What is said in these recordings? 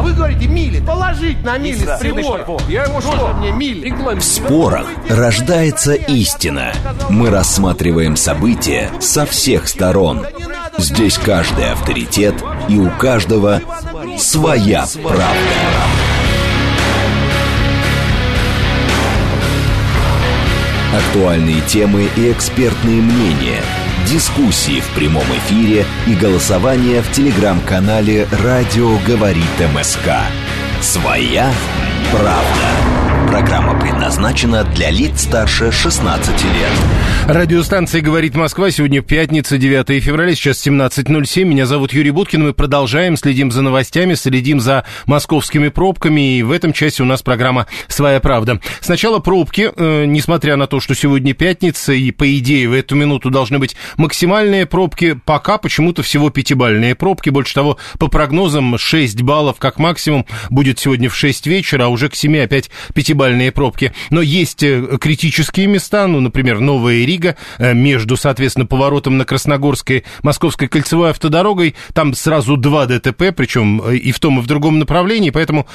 А вы говорите мили. Положить на мили с прибора. Я ему Тоже мне мили. В спорах рождается истина. Мы рассматриваем события со всех сторон. Здесь каждый авторитет, и у каждого своя правда. Актуальные темы и экспертные мнения, дискуссии в прямом эфире и голосование в телеграм-канале «Радио говорит МСК». Своя правда. Программа предназначена для лиц старше 16 лет. Радиостанция «Говорит Москва». Сегодня пятница, 9 февраля, сейчас 17.07. Меня зовут Юрий Буткин. Мы продолжаем, следим за новостями, следим за московскими пробками. И в этом части у нас программа «Своя правда». Сначала пробки, э, несмотря на то, что сегодня пятница, и по идее в эту минуту должны быть максимальные пробки, пока почему-то всего пятибальные пробки. Больше того, по прогнозам 6 баллов как максимум будет сегодня в 6 вечера, а уже к 7 опять пятибалльные пробки. Но есть э, критические места, ну, например, Новая Рига, э, между, соответственно, поворотом на Красногорской, Московской кольцевой автодорогой, там сразу два ДТП, причем э, и в том, и в другом направлении, поэтому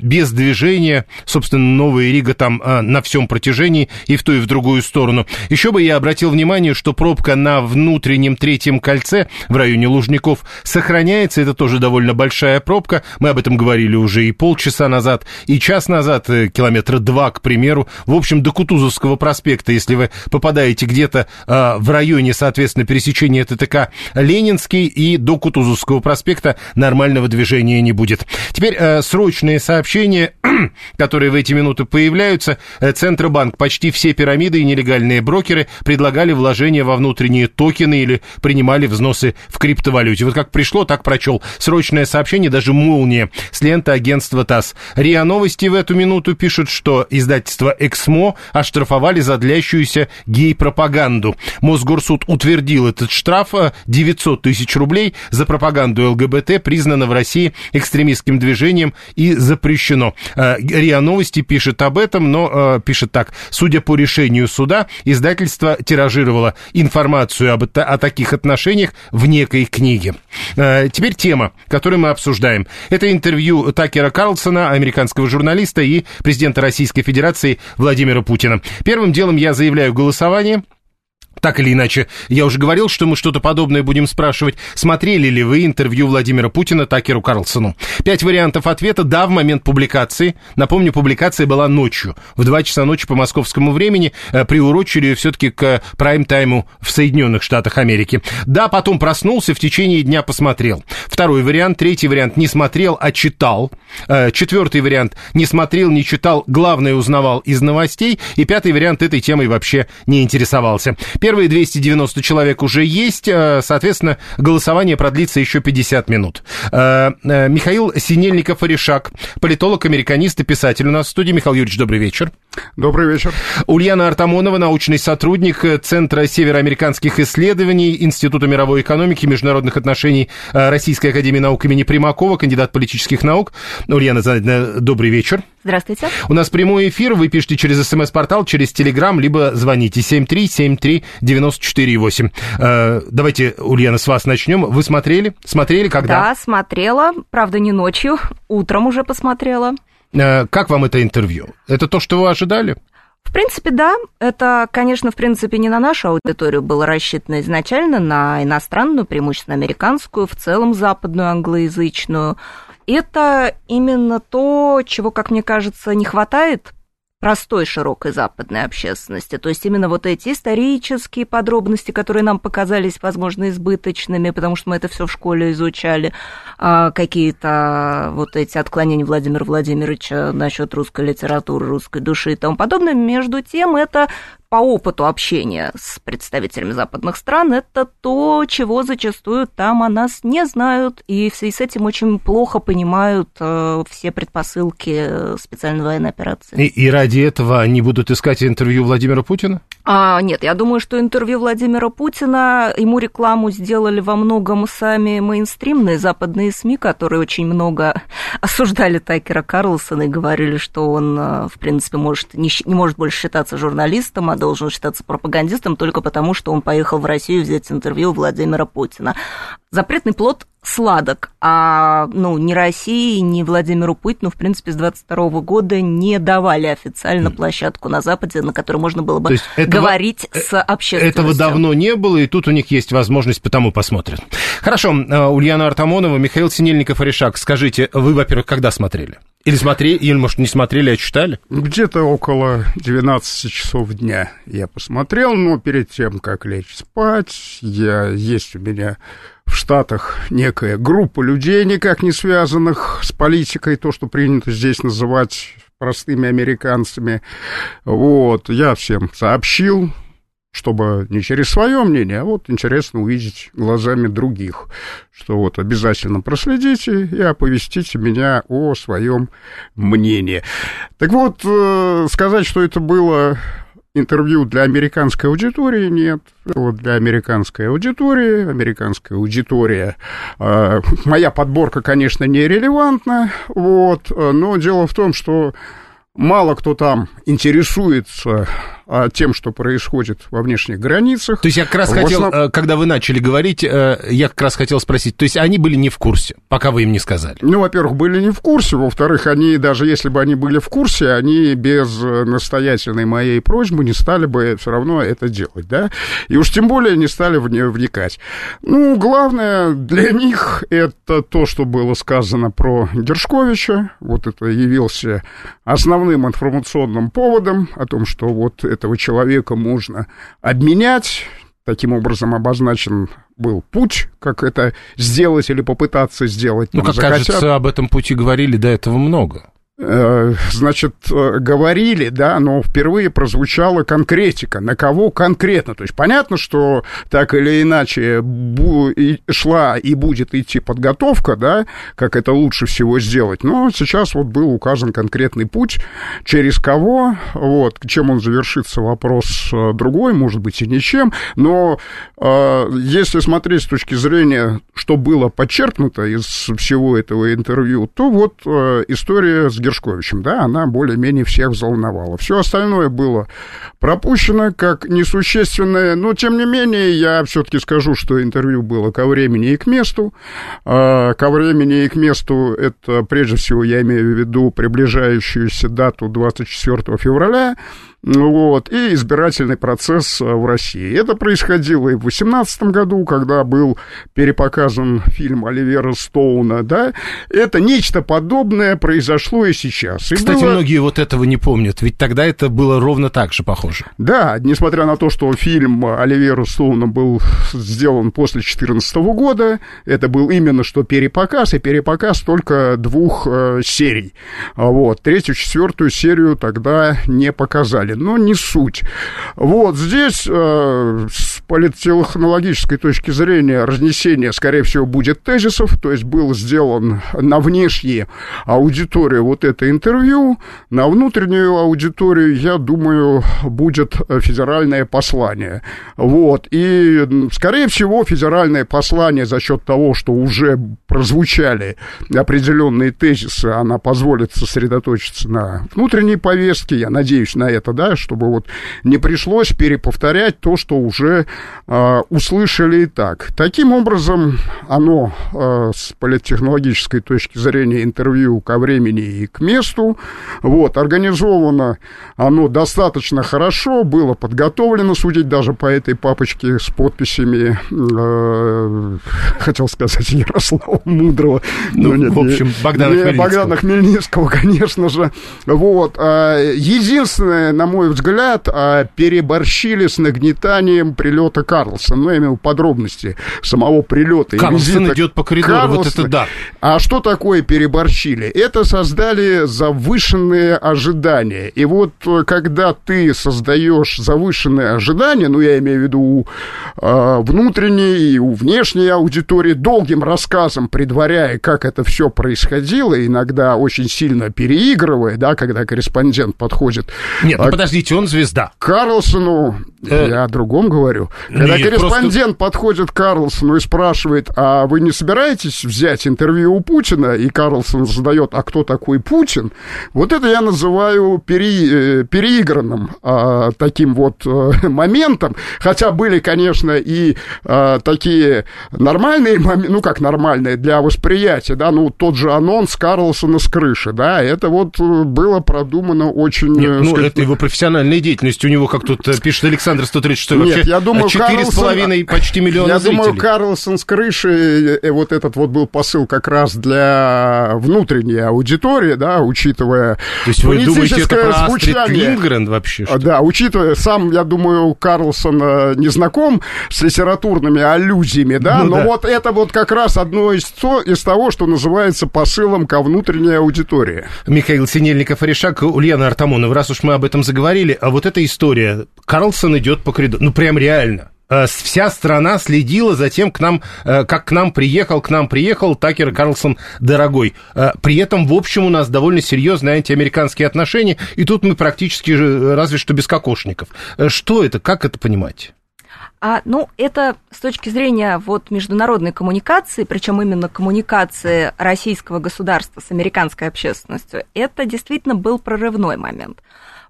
без движения, собственно, Новая Рига там на всем протяжении и в ту, и в другую сторону. Еще бы я обратил внимание, что пробка на внутреннем третьем кольце в районе Лужников сохраняется, это тоже довольно большая пробка, мы об этом говорили уже и полчаса назад, и час назад, километра два, к примеру. В общем, до Кутузовского проспекта, если вы попадаете где-то э, в районе, соответственно, пересечения ТТК Ленинский и до Кутузовского проспекта нормального движения не будет. Теперь э, срочные сообщения, которые в эти минуты появляются. Э, Центробанк, почти все пирамиды и нелегальные брокеры предлагали вложения во внутренние токены или принимали взносы в криптовалюте. Вот как пришло, так прочел. Срочное сообщение, даже молния с ленты агентства ТАСС. РИА Новости в эту минуту пишут, что издательство «Эксмо» оштрафовали за длящуюся гей-пропаганду. Мосгорсуд утвердил этот штраф 900 тысяч рублей за пропаганду ЛГБТ, признано в России экстремистским движением и запрещено. Э, РИА Новости пишет об этом, но э, пишет так. Судя по решению суда, издательство тиражировало информацию об, о таких отношениях в некой книге. Э, теперь тема, которую мы обсуждаем. Это интервью Такера Карлсона, американского журналиста и президента Российской Федерации Владимира Путина. Первым делом я заявляю голосование. Так или иначе, я уже говорил, что мы что-то подобное будем спрашивать. Смотрели ли вы интервью Владимира Путина Такеру Карлсону? Пять вариантов ответа «да» в момент публикации. Напомню, публикация была ночью, в 2 часа ночи по московскому времени. Э, приурочили ее все-таки к прайм-тайму в Соединенных Штатах Америки. Да, потом проснулся, в течение дня посмотрел. Второй вариант. Третий вариант не смотрел, а читал. Э, четвертый вариант не смотрел, не читал, главное узнавал из новостей. И пятый вариант этой темой вообще не интересовался. Первые 290 человек уже есть, э, соответственно, голосование продлится еще 50 минут. Э, Михаил Синельников-Орешак, политолог, американист и писатель у нас в студии. Михаил Юрьевич, добрый вечер. Добрый вечер. Ульяна Артамонова, научный сотрудник Центра североамериканских исследований Института мировой экономики и международных отношений Российской академии наук имени Примакова, кандидат политических наук. Ульяна, добрый вечер. Здравствуйте. У нас прямой эфир, вы пишите через смс-портал, через телеграм, либо звоните 7373948. Э, давайте, Ульяна, с вас начнем. Вы смотрели? Смотрели когда? Да, смотрела, правда, не ночью, утром уже посмотрела. Э, как вам это интервью? Это то, что вы ожидали? В принципе, да. Это, конечно, в принципе, не на нашу аудиторию было рассчитано изначально, на иностранную, преимущественно американскую, в целом западную, англоязычную это именно то, чего, как мне кажется, не хватает простой широкой западной общественности. То есть именно вот эти исторические подробности, которые нам показались, возможно, избыточными, потому что мы это все в школе изучали, а, какие-то вот эти отклонения Владимира Владимировича насчет русской литературы, русской души и тому подобное. Между тем, это по опыту общения с представителями западных стран, это то, чего зачастую там о нас не знают, и в связи с этим очень плохо понимают э, все предпосылки специальной военной операции. И, и ради этого они будут искать интервью Владимира Путина? А, нет, я думаю, что интервью Владимира Путина, ему рекламу сделали во многом сами мейнстримные западные СМИ, которые очень много осуждали Такера Карлсона и говорили, что он, э, в принципе, может, не, не может больше считаться журналистом, а должен считаться пропагандистом только потому, что он поехал в Россию взять интервью у Владимира Путина. Запретный плод сладок, а ну, ни России, ни Владимиру Путину, в принципе, с 22 года не давали официально площадку на Западе, на которой можно было бы этого, говорить с э, общественностью. Этого давно не было, и тут у них есть возможность, потому посмотрят. Хорошо, э, Ульяна Артамонова, Михаил Синельников, Аришак, скажите, вы, во-первых, когда смотрели? Или смотрели, или, может, не смотрели, а читали? Где-то около 12 часов дня я посмотрел, но перед тем, как лечь спать, я, есть у меня в Штатах некая группа людей, никак не связанных с политикой, то, что принято здесь называть простыми американцами. Вот, я всем сообщил, чтобы не через свое мнение, а вот интересно увидеть глазами других, что вот обязательно проследите и оповестите меня о своем мнении. Так вот, э, сказать, что это было интервью для американской аудитории нет. Вот для американской аудитории, американская аудитория, э, моя подборка, конечно, нерелевантна, вот, но дело в том, что мало кто там интересуется тем, что происходит во внешних границах. То есть я как раз хотел, основ... Э, когда вы начали говорить, э, я как раз хотел спросить, то есть они были не в курсе, пока вы им не сказали? Ну, во-первых, были не в курсе, во-вторых, они, даже если бы они были в курсе, они без настоятельной моей просьбы не стали бы все равно это делать, да, и уж тем более не стали в нее вникать. Ну, главное для них это то, что было сказано про Гершковича, вот это явился основным информационным поводом о том, что вот этого человека можно обменять. Таким образом обозначен был путь, как это сделать или попытаться сделать. Ну, как захотят. кажется, об этом пути говорили до этого много. Э, значит, э, говорили, да, но впервые прозвучала конкретика, на кого конкретно. То есть понятно, что так или иначе шла и будет идти подготовка, да, как это лучше всего сделать, но сейчас вот был указан конкретный путь, через кого, вот, чем он завершится, вопрос э, другой, может быть, и ничем, но если смотреть с точки зрения, что было подчеркнуто из всего этого интервью, то вот история с Гершковичем, да, она более-менее всех взволновала. Все остальное было пропущено как несущественное, но, тем не менее, я все-таки скажу, что интервью было ко времени и к месту. А, ко времени и к месту это, прежде всего, я имею в виду приближающуюся дату 24 февраля, вот, и избирательный процесс э, в России. Это происходило и в 2018 году, когда был перепоказан фильм Оливера Стоуна, да, это нечто подобное произошло и сейчас. И Кстати, было... многие вот этого не помнят, ведь тогда это было ровно так же похоже. Да, несмотря на то, что фильм Оливера Стоуна был сделан после 2014 года, это был именно что перепоказ, и перепоказ только двух э, серий. Вот, третью, четвертую серию тогда не показали далее, но не суть. Вот здесь э, с политтехнологической точки зрения разнесение, скорее всего, будет тезисов, то есть был сделан на внешнюю аудиторию вот это интервью, на внутреннюю аудиторию, я думаю, будет федеральное послание. Вот, и, скорее всего, федеральное послание за счет того, что уже прозвучали определенные тезисы, она позволит сосредоточиться на внутренней повестке, я надеюсь на это, да, да, чтобы вот не пришлось переповторять то, что уже э, услышали и так. Таким образом, оно э, с политтехнологической точки зрения интервью ко времени и к месту, вот, организовано оно достаточно хорошо, было подготовлено, судить даже по этой папочке с подписями, э, хотел сказать, Ярослава Мудрого. Ну, нет, в общем, Богдана Хмельницкого. Богдана Хмельницкого, конечно же. Вот. Единственное, на мой взгляд, а, переборщили с нагнетанием прилета Карлсона. Ну, я имею подробности самого прилета. Карлсон идет по коридору, Карлсона. вот это да. А что такое переборщили? Это создали завышенные ожидания. И вот э, когда ты создаешь завышенные ожидания, ну, я имею в виду у э, внутренней и у внешней аудитории, долгим рассказом предваряя, как это все происходило, иногда очень сильно переигрывая, да, когда корреспондент подходит Нет, ну, подождите, он звезда. Карлсону, э... я о другом говорю. Когда Нет, корреспондент просто... подходит к Карлсону и спрашивает, а вы не собираетесь взять интервью у Путина? И Карлсон задает, а кто такой Путин? Вот это я называю пере... Э, переигранным а, таким вот а, моментом. Хотя были, конечно, и а, такие нормальные моменты, ну как нормальные для восприятия, да, ну тот же анонс Карлсона с крыши, да, это вот было продумано очень... Нет, ну, сказать, это его профессиональная деятельность. У него, как тут пишет Александр 136, вообще Нет, я думаю, 4,5 почти миллиона Я зрителей. думаю, Карлсон с крыши, вот этот вот был посыл как раз для внутренней аудитории, да, учитывая То есть вы думаете, это про звучание. Лингрен вообще? Что? Да, учитывая, сам, я думаю, Карлсон не знаком с литературными аллюзиями, да, ну, но да. вот это вот как раз одно из, то, из того, что называется посылом ко внутренней аудитории. Михаил Синельников, Орешак, Ульяна Артамонова, раз уж мы об этом заговорили, а вот эта история, Карлсон идет по коридору, ну прям реально, Э, вся страна следила за тем, к нам, э, как к нам приехал, к нам приехал Такер Карлсон дорогой. Э, при этом, в общем, у нас довольно серьезные антиамериканские отношения, и тут мы практически разве что без кокошников. Что это, как это понимать? А, ну, это с точки зрения вот международной коммуникации, причем именно коммуникации российского государства с американской общественностью, это действительно был прорывной момент.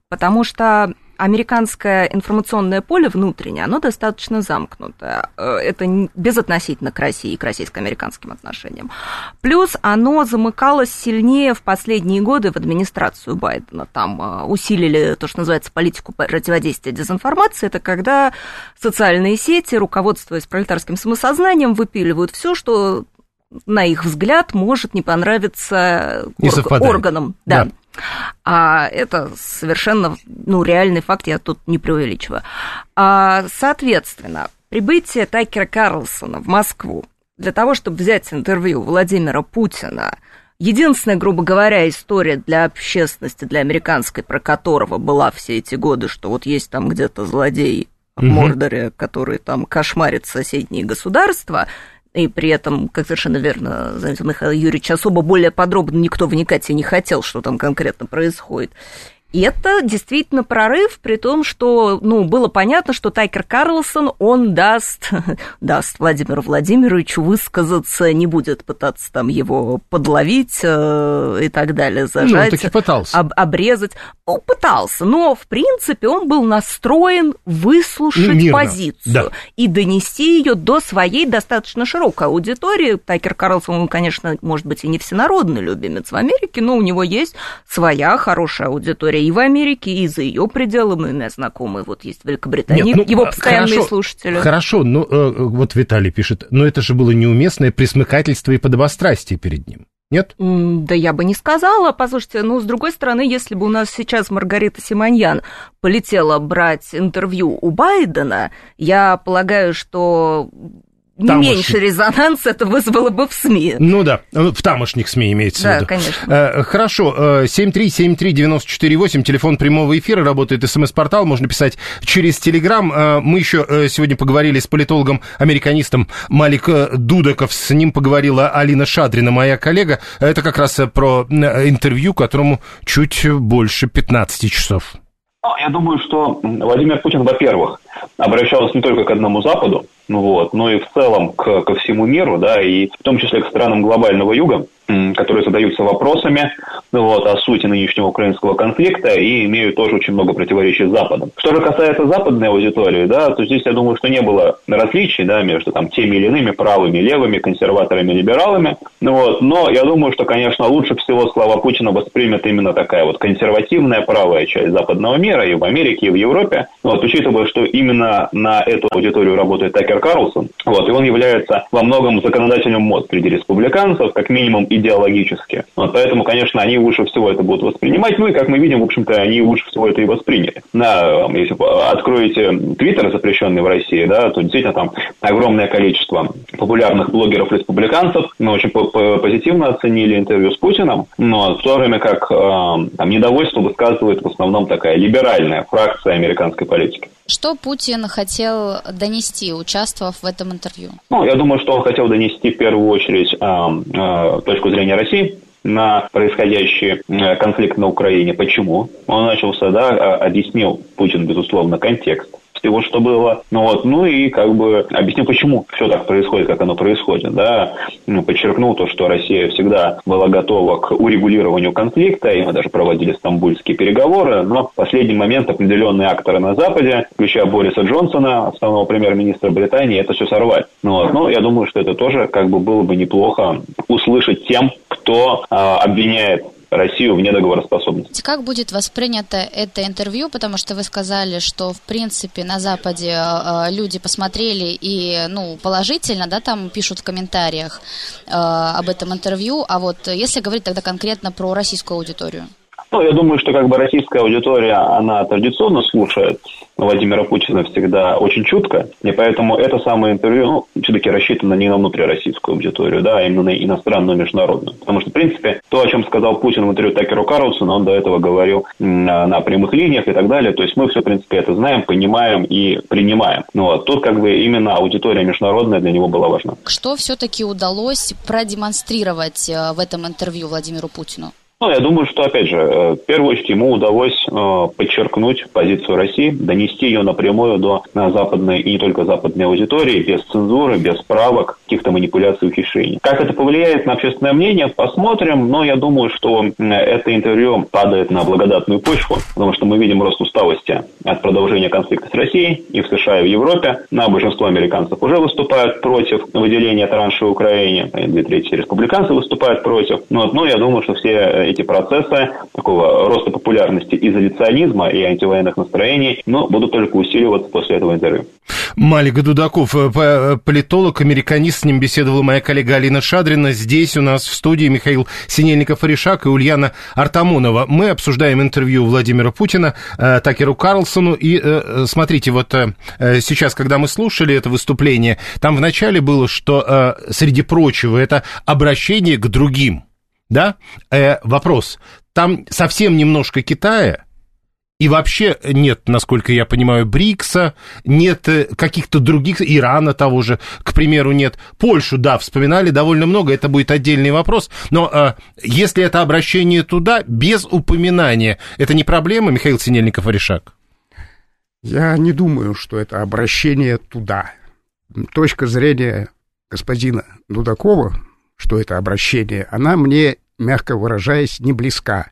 Потому что американское информационное поле внутреннее, оно достаточно замкнутое. Э, это безотносительно к России и к российско-американским отношениям. Плюс оно замыкалось сильнее в последние годы в администрацию Байдена. Там э, усилили то, что называется политику противодействия дезинформации. Это когда социальные сети, руководствуясь пролетарским самосознанием, выпиливают все, что на их взгляд, может не понравиться не ор- органам. Да. да. А это совершенно ну, реальный факт, я тут не преувеличиваю. А, соответственно, прибытие Такера Карлсона в Москву для того, чтобы взять интервью Владимира Путина, единственная, грубо говоря, история для общественности, для американской, про которого была все эти годы, что вот есть там где-то злодей в Мордоре, который там кошмарит соседние государства, и при этом, как совершенно верно заметил Михаил Юрьевич, особо более подробно никто вникать и не хотел, что там конкретно происходит. Это действительно прорыв, при том, что, ну, было понятно, что Тайкер Карлсон, он даст, даст Владимиру Владимировичу высказаться, не будет пытаться там его подловить э, и так далее, зажать. Ну, он пытался. Об, обрезать. Он пытался, но, в принципе, он был настроен выслушать Мирно. позицию да. и донести ее до своей достаточно широкой аудитории. Тайкер Карлсон, он, конечно, может быть, и не всенародный любимец в Америке, но у него есть своя хорошая аудитория и в Америке, и за ее пределами. У меня знакомые вот есть в Великобритании, Нет, ну, его постоянные хорошо, слушатели. Хорошо, но э, вот Виталий пишет, но это же было неуместное присмыкательство и подобострастие перед ним. Нет? Да я бы не сказала. Послушайте, ну, с другой стороны, если бы у нас сейчас Маргарита Симоньян полетела брать интервью у Байдена, я полагаю, что не тамошних. меньше резонанс это вызвало бы в СМИ. Ну да, в тамошних СМИ имеется да, в виду. конечно. Э, хорошо, 7373948, э, телефон прямого эфира, работает смс-портал, можно писать через Телеграм. Э, мы еще сегодня поговорили с политологом-американистом Малик Дудаков, с ним поговорила Алина Шадрина, моя коллега. Это как раз про интервью, которому чуть больше 15 часов. Ну, я думаю, что Владимир Путин, во-первых, обращался не только к одному Западу, ну вот, но и в целом к, ко всему миру, да, и в том числе к странам глобального юга, которые задаются вопросами вот, о сути нынешнего украинского конфликта и имеют тоже очень много противоречий с Западом. Что же касается западной аудитории, да, то здесь я думаю, что не было различий да, между там, теми или иными правыми, левыми, консерваторами, либералами. Ну, вот, но я думаю, что, конечно, лучше всего слова Путина воспримет именно такая вот консервативная правая часть западного мира и в Америке, и в Европе. Вот, учитывая, что именно на эту аудиторию работает Такер Карлсон, вот, и он является во многом законодательным мод среди республиканцев, как минимум идеологически. Вот, поэтому, конечно, они лучше всего это будут воспринимать. Ну и, как мы видим, в общем-то, они лучше всего это и восприняли. На, если откроете Твиттер, запрещенный в России, да, то действительно там огромное количество популярных блогеров-республиканцев ну, очень позитивно оценили интервью с Путиным, но в то время как э, там, недовольство высказывает в основном такая либеральная фракция американской политики. Что Путин хотел донести, участвовав в этом интервью? Ну, я думаю, что он хотел донести в первую очередь э, э, точку зрения России, на происходящий конфликт на Украине. Почему? Он начался, да, а, объяснил Путин, безусловно, контекст всего, что было. Ну, вот, ну и как бы объяснил, почему все так происходит, как оно происходит. Да? Ну, подчеркнул то, что Россия всегда была готова к урегулированию конфликта, и мы даже проводили стамбульские переговоры, но в последний момент определенные акторы на Западе, включая Бориса Джонсона, основного премьер-министра Британии, это все сорвать. Ну, вот, ну, я думаю, что это тоже как бы было бы неплохо услышать тем, кто э, обвиняет Россию в недоговороспособности. Как будет воспринято это интервью, потому что вы сказали, что в принципе на Западе э, люди посмотрели и ну положительно, да, там пишут в комментариях э, об этом интервью, а вот если говорить тогда конкретно про российскую аудиторию. Ну, я думаю, что как бы российская аудитория, она традиционно слушает Владимира Путина всегда очень чутко, и поэтому это самое интервью, ну, все-таки рассчитано не на внутрироссийскую аудиторию, да, а именно на иностранную, международную. Потому что, в принципе, то, о чем сказал Путин в интервью Такеру Карлсону, он до этого говорил на, на прямых линиях и так далее, то есть мы все, в принципе, это знаем, понимаем и принимаем. Ну, вот, тут как бы именно аудитория международная для него была важна. Что все-таки удалось продемонстрировать э, в этом интервью Владимиру Путину? Ну, я думаю, что, опять же, э, в первую очередь ему удалось э, подчеркнуть позицию России, донести ее напрямую до западной и не только западной аудитории, без цензуры, без правок, каких-то манипуляций, ухищрений. Как это повлияет на общественное мнение, посмотрим, но я думаю, что это интервью падает на благодатную почву, потому что мы видим рост усталости от продолжения конфликта с Россией и в США, и в Европе. На большинство американцев уже выступают против выделения транши Украине, две трети республиканцев выступают против. Но, но я думаю, что все эти процессы такого роста популярности изоляционизма и антивоенных настроений, но будут только усиливаться после этого интервью. Малик Дудаков, э, э, политолог, американист, с ним беседовала моя коллега Алина Шадрина. Здесь у нас в студии Михаил Синельников-Оришак и Ульяна Артамонова. Мы обсуждаем интервью Владимира Путина э, Такеру Карлсону. И смотрите, вот сейчас, когда мы слушали это выступление, там вначале было, что, среди прочего, это обращение к другим да, э, вопрос, там совсем немножко Китая, и вообще нет, насколько я понимаю, БРИКСа, нет э, каких-то других, Ирана того же, к примеру, нет. Польшу, да, вспоминали довольно много, это будет отдельный вопрос, но э, если это обращение туда, без упоминания, это не проблема, Михаил Синельников-Орешак? Я не думаю, что это обращение туда. Точка зрения господина Дудакова, что это обращение, она мне мягко выражаясь, не близка.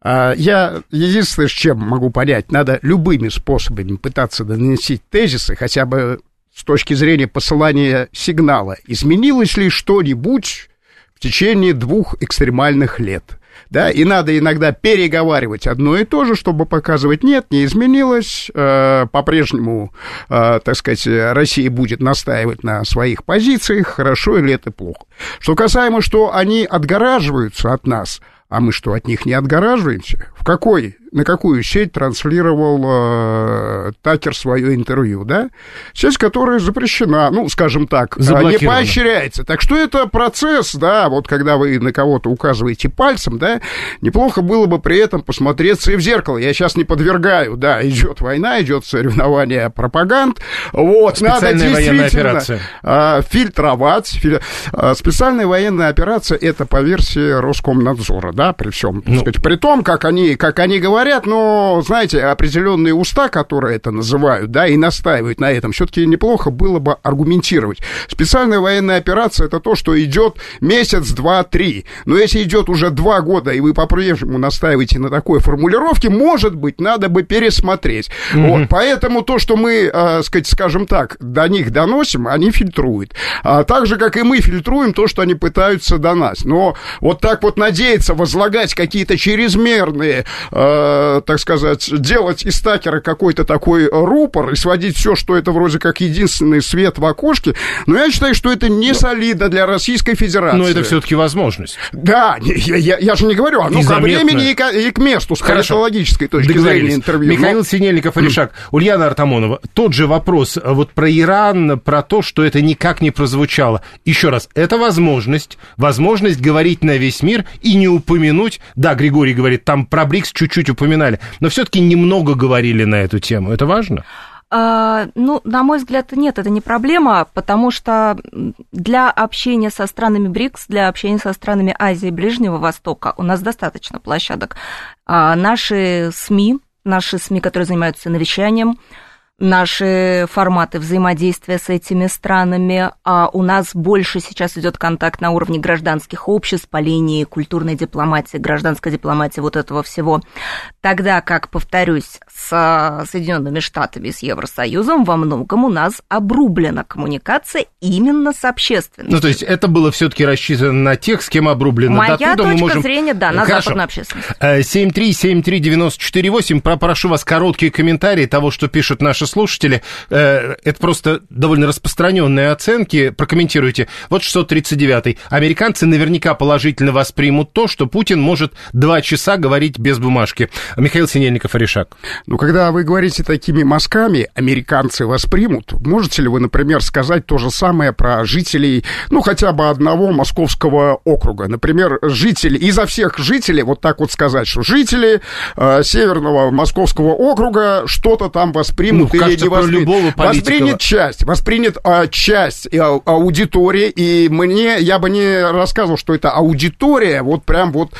А, я единственное, с чем могу понять, надо любыми способами пытаться доносить тезисы, хотя бы с точки зрения посылания сигнала. Изменилось ли что-нибудь в течение двух экстремальных лет? Да, и надо иногда переговаривать одно и то же, чтобы показывать, нет, не изменилось, э, по-прежнему, э, так сказать, Россия будет настаивать на своих позициях, хорошо или это плохо. Что касаемо, что они отгораживаются от нас, а мы что, от них не отгораживаемся? В какой на какую сеть транслировал э, Такер свое интервью, да? Сеть, которая запрещена, ну, скажем так, э, не поощряется. Так что это процесс, да, вот когда вы на кого-то указываете пальцем, да, неплохо было бы при этом посмотреться и в зеркало. Я сейчас не подвергаю, да, идет война, идет соревнование пропаганд, вот, надо действительно э, фильтровать. Филь... Э, специальная военная операция это по версии Роскомнадзора, да, при всем, ну... сказать, при том, как они, как они говорят, говорят, но, знаете, определенные уста, которые это называют, да, и настаивают на этом, все-таки неплохо было бы аргументировать. Специальная военная операция это то, что идет месяц, два, три. Но если идет уже два года, и вы по-прежнему настаиваете на такой формулировке, может быть, надо бы пересмотреть. Mm-hmm. Вот, поэтому то, что мы, э, сказать, скажем так, до них доносим, они фильтруют. А, так же, как и мы фильтруем то, что они пытаются до нас. Но вот так вот надеяться, возлагать какие-то чрезмерные э, Э, так сказать, делать из стакера какой-то такой рупор и сводить все, что это вроде как единственный свет в окошке, но я считаю, что это не солидно для Российской Федерации. Но это все-таки возможность. Да, я, я, я же не говорю, оно ко времени и, к, и к месту, с политологической точки зрения интервью. Михаил но... Синельников, Алишак, Ульяна Артамонова, тот же вопрос вот про Иран, про то, что это никак не прозвучало. Еще раз, это возможность, возможность говорить на весь мир и не упомянуть, да, Григорий говорит, там про БРИКС чуть-чуть упоминали, но все-таки немного говорили на эту тему. Это важно? А, ну, на мой взгляд, нет, это не проблема, потому что для общения со странами БРИКС, для общения со странами Азии и Ближнего Востока у нас достаточно площадок. А, наши СМИ, наши СМИ, которые занимаются навещанием, наши форматы взаимодействия с этими странами. А у нас больше сейчас идет контакт на уровне гражданских обществ по линии культурной дипломатии, гражданской дипломатии, вот этого всего. Тогда как, повторюсь, с Соединенными Штатами, с Евросоюзом во многом у нас обрублена коммуникация именно с общественностью. Ну, то есть это было все-таки рассчитано на тех, с кем обрублено. Моя Оттуда точка мы можем... зрения, да, на Хорошо. западную общественность. 7373948. Попрошу вас короткие комментарии того, что пишут наши слушатели. Э, Это просто довольно распространенные оценки. Прокомментируйте. Вот 639. Американцы наверняка положительно воспримут то, что Путин может два часа говорить без бумажки. Михаил Синельников, Аришак. Ну, когда вы говорите такими мазками, американцы воспримут, можете ли вы, например, сказать то же самое про жителей, ну, хотя бы одного московского округа? Например, жители, изо всех жителей, вот так вот сказать, что жители э, северного московского округа что-то там воспримут Ну, или не про воспримут. любого политика. Воспринят часть, воспринят а, часть ау- аудитории, и мне, я бы не рассказывал, что это аудитория, вот прям вот,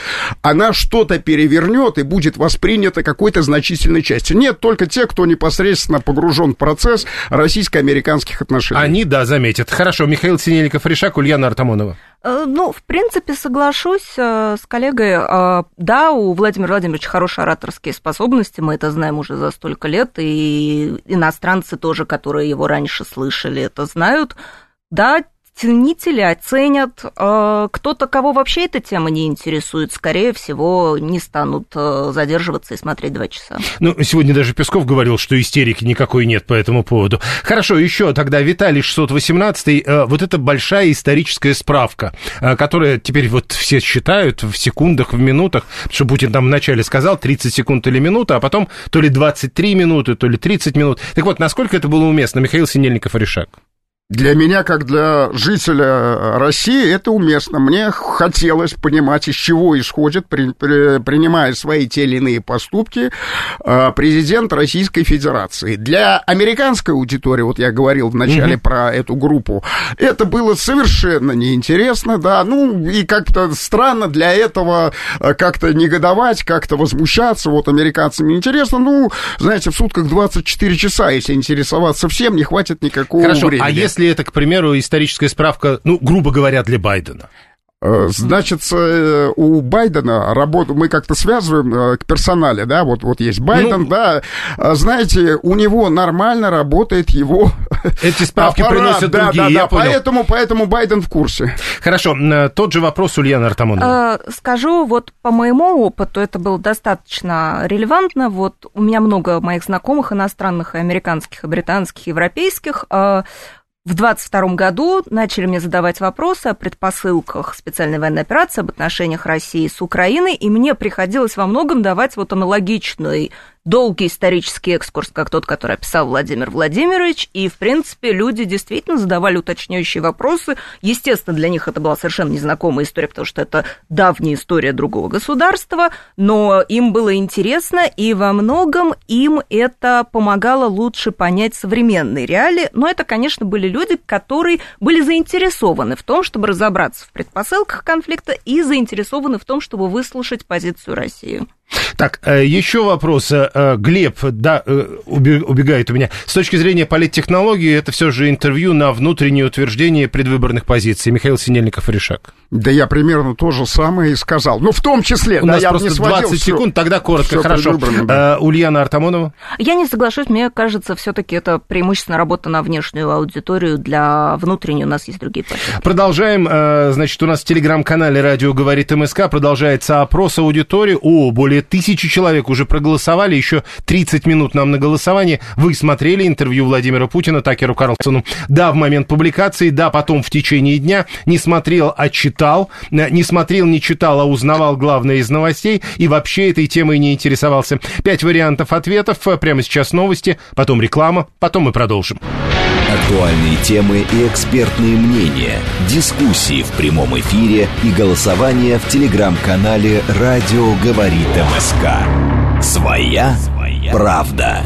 она что-то перевернет и будет воспринята какой-то значительной частью. Нет, только те, кто непосредственно погружен в процесс российско-американских отношений. Они, да, заметят. Хорошо, Михаил Синельников, Аришак, Ульяна Артамонова. Э, Ну, в принципе, соглашусь э, с коллегой. Э, Да, у Владимира Владимировича хорошие ораторские способности, мы это знаем уже за столько лет, и иностранцы тоже, которые его раньше слышали, это знают. Да, ценители оценят. Э, Кто-то, кого вообще эта тема не интересует, скорее всего, не станут э, задерживаться и смотреть два часа. Ну, сегодня даже Песков говорил, что истерики никакой нет по этому поводу. Хорошо, еще тогда Виталий 618, э, вот это большая историческая справка, которая теперь вот все считают в секундах, в минутах, что Путин там вначале сказал 30 секунд или минута, а потом то ли 23 минуты, то ли 30 минут. Так вот, насколько это было уместно, Михаил Синельников, Аришак? Для меня, как для жителя России, это уместно. Мне хотелось понимать, из чего исходит, при- при- принимая свои те или иные поступки, э, президент Российской Федерации. Для американской аудитории, вот я говорил вначале про эту группу, это было совершенно неинтересно, да, ну и как-то странно для этого э, как-то негодовать, как-то возмущаться, вот американцам интересно, ну, знаете, в сутках 24 часа, если интересоваться всем, не хватит никакого Хорошо, времени. а если это, к примеру, историческая справка, ну, грубо говоря, для Байдена? Э, Значит, э, у Байдена работу мы как-то связываем э, к персонале, да, вот, вот есть Байден, Ну, да, знаете, у него нормально работает его Эти справки аппарат, приносят да, другие, да, я да, понял. поэтому, поэтому Байден в курсе. Хорошо, тот же вопрос Ульяна Артамонова. Скажу, вот по моему опыту это было достаточно релевантно. Вот у меня много моих знакомых иностранных, и американских, и британских, и европейских. В 22 году начали мне задавать вопросы о предпосылках специальной военной операции, об отношениях России с Украиной, и мне приходилось во многом давать вот аналогичный долгий исторический экскурс, как тот, который описал Владимир Владимирович, и, в принципе, люди действительно задавали уточняющие вопросы. Естественно, для них это была совершенно незнакомая история, потому что это давняя история другого государства, но им было интересно, и во многом им это помогало лучше понять современные реалии. Но это, конечно, были люди, которые были заинтересованы в том, чтобы разобраться в предпосылках конфликта и заинтересованы в том, чтобы выслушать позицию России. Так, э, еще вопрос. Э, Глеб, да, э, убегает у меня. С точки зрения политтехнологии, это все же интервью на внутреннее утверждение предвыборных позиций. Михаил Синельников, Решак. Да я примерно то же самое и сказал. Ну, в том числе, У да, нас я просто не сводил 20 всё- секунд, тогда коротко, хорошо. да. Э, Ульяна Артамонова. Я не соглашусь, мне кажется, все-таки это преимущественно работа на внешнюю аудиторию, для внутренней у нас есть другие площадки. Продолжаем. э, Значит, у нас в телеграм-канале «Радио говорит МСК» продолжается опрос аудитории. О, более тысячи человек уже проголосовали. Еще 30 минут нам на голосование. Вы смотрели интервью Владимира Путина Такеру Карлсону? Да, в момент публикации, да, потом в течение дня. Не смотрел, а читал. Э, Не смотрел, не читал, а узнавал главное из новостей. И вообще этой темой не интересовался. Пять вариантов ответов. Э, Прямо сейчас новости, потом реклама, потом мы продолжим. Актуальные темы и экспертные мнения, дискуссии в прямом эфире и голосование в телеграм-канале «Радио говорит МСК». Своя правда.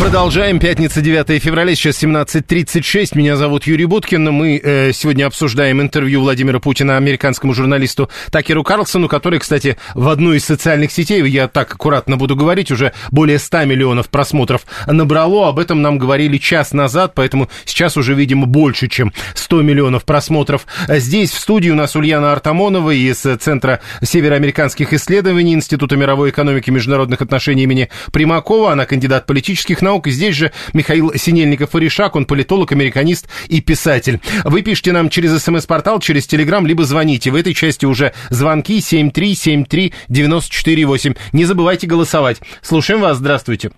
Продолжаем. Пятница, 9 февраля, сейчас 17.36. Меня зовут Юрий Буткин. Мы э, сегодня обсуждаем интервью Владимира Путина американскому журналисту Такеру Карлсону, который, кстати, в одной из социальных сетей, я так аккуратно буду говорить, уже более 100 миллионов просмотров набрало. Об этом нам говорили час назад, поэтому сейчас уже, видимо, больше, чем 100 миллионов просмотров. Здесь, в студии, у нас Ульяна Артамонова из Центра североамериканских исследований Института мировой экономики и международных отношений имени Примакова. Она кандидат политических наук. И здесь же Михаил Синельников-Оришак, он политолог, американист и писатель. Вы пишите нам через смс-портал, через телеграм, либо звоните. В этой части уже звонки 7373948. Не забывайте голосовать. Слушаем вас, здравствуйте.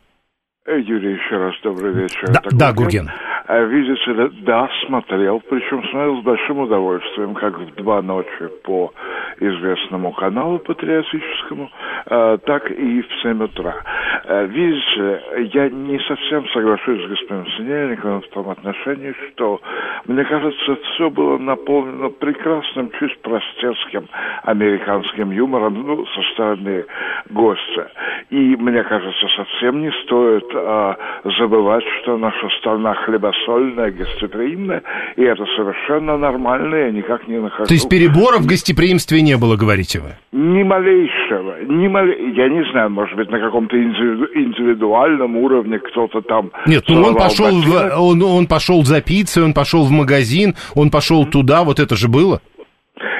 Юрий, еще раз добрый вечер. Да, да Гурген. А видите ли, да, смотрел, причем смотрел с большим удовольствием, как в два ночи по известному каналу патриотическому, э, так и в 7 утра. Э, видите, я не совсем соглашусь с господином Синельниковым в том отношении, что, мне кажется, все было наполнено прекрасным, чуть простецким американским юмором ну, со стороны гостя. И, мне кажется, совсем не стоит э, забывать, что наша страна хлебосольная, гостеприимная, и это совершенно нормально, я никак не нахожу. То есть переборов в гостеприимстве не было, говорите вы? Ни малейшего. Ни мале... Я не знаю, может быть, на каком-то индивидуальном уровне кто-то там... Нет, ну он пошел, в, он, он пошел за пиццей, он пошел в магазин, он пошел mm-hmm. туда, вот это же было?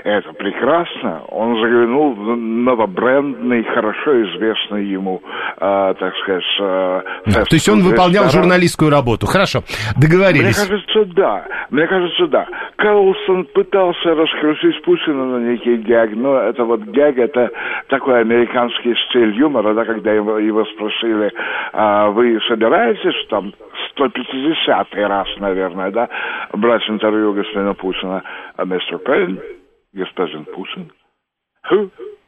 Это прекрасно. Он заглянул в новобрендный, хорошо известный ему, э, так сказать... Э, да, то есть он выполнял ресторан. журналистскую работу. Хорошо, договорились. Мне кажется, да. Мне кажется, да. Карлсон пытался раскрутить Путина на некий гэг, но это вот гэг, это такой американский стиль юмора, да, когда его, его спросили, а вы собираетесь там 150 раз, наверное, да, брать интервью господина Путина, а мистер Пейн господин Путин.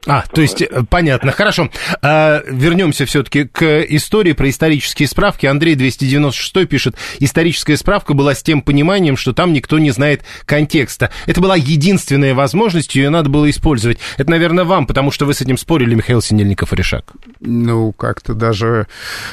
А, то есть, э, понятно, хорошо. А, вернемся все-таки к истории про исторические справки. Андрей 296 пишет, историческая справка была с тем пониманием, что там никто не знает контекста. Это была единственная возможность, ее надо было использовать. Это, наверное, вам, потому что вы с этим спорили, Михаил Синельников-Решак. Ну, как-то даже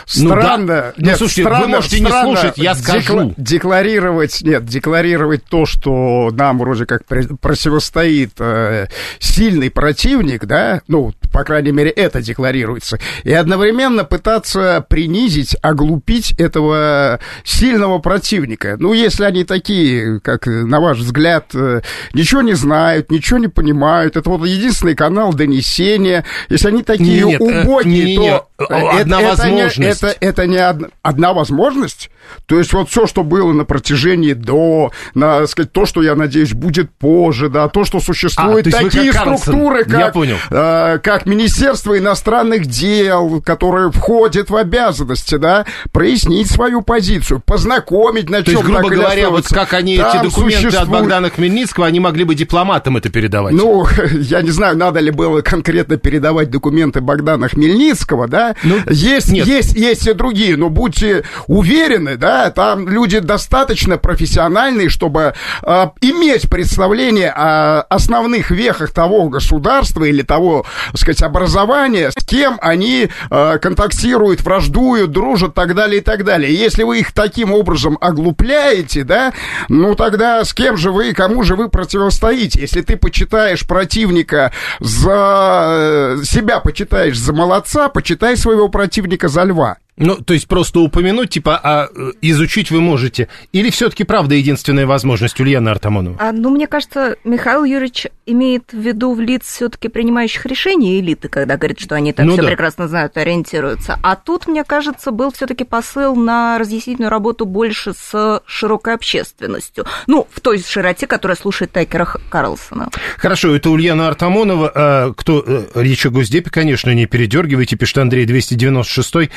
странно. Ну, да. нет, ну, слушайте, странно, вы можете не слушать, я скажу. Декларировать, нет, декларировать то, что нам вроде как противостоит э, сильный противник, да, да, ну, по крайней мере, это декларируется, и одновременно пытаться принизить, оглупить этого сильного противника. Ну, если они такие, как, на ваш взгляд, э, ничего не знают, ничего не понимают, это вот единственный канал донесения, если они такие Нет, э, убогие, не, не, не, то... Одна это, возможность. Это, это, это не одна, одна возможность? То есть вот все, что было на протяжении до, на, сказать, то, что, я надеюсь, будет позже, да, то, что существуют а, такие как структуры, как, я понял. Э, как Министерство иностранных дел, которое входит в обязанности, да, прояснить свою позицию, познакомить, на то чем есть, грубо говоря, вот как они эти документы существует... от Богдана Хмельницкого, они могли бы дипломатам это передавать. Ну, я не знаю, надо ли было конкретно передавать документы Богдана Хмельницкого, да, ну, есть, нет. есть, есть и другие, но будьте уверены, да, там люди достаточно профессиональные, чтобы э, иметь представление о основных вехах того государства или того, так сказать, образования, с кем они э, контактируют, враждуют, дружат, так далее и так далее. Если вы их таким образом оглупляете, да, ну тогда с кем же вы, кому же вы противостоите? Если ты почитаешь противника за... себя почитаешь за молодца, почитай своего противника за льва. Ну, то есть просто упомянуть, типа, а э, изучить вы можете? Или все-таки правда единственная возможность, Ульяна Артамонова? А, ну, мне кажется, Михаил Юрьевич имеет в виду в лиц все-таки принимающих решения элиты, когда говорит, что они так ну, все да. прекрасно знают, ориентируются. А тут, мне кажется, был все-таки посыл на разъяснительную работу больше с широкой общественностью. Ну, в той широте, которая слушает Тайкера Карлсона. Хорошо, это Ульяна Артамонова. А, кто э, речь о Госдепе, конечно, не передергивайте, пишет Андрей 296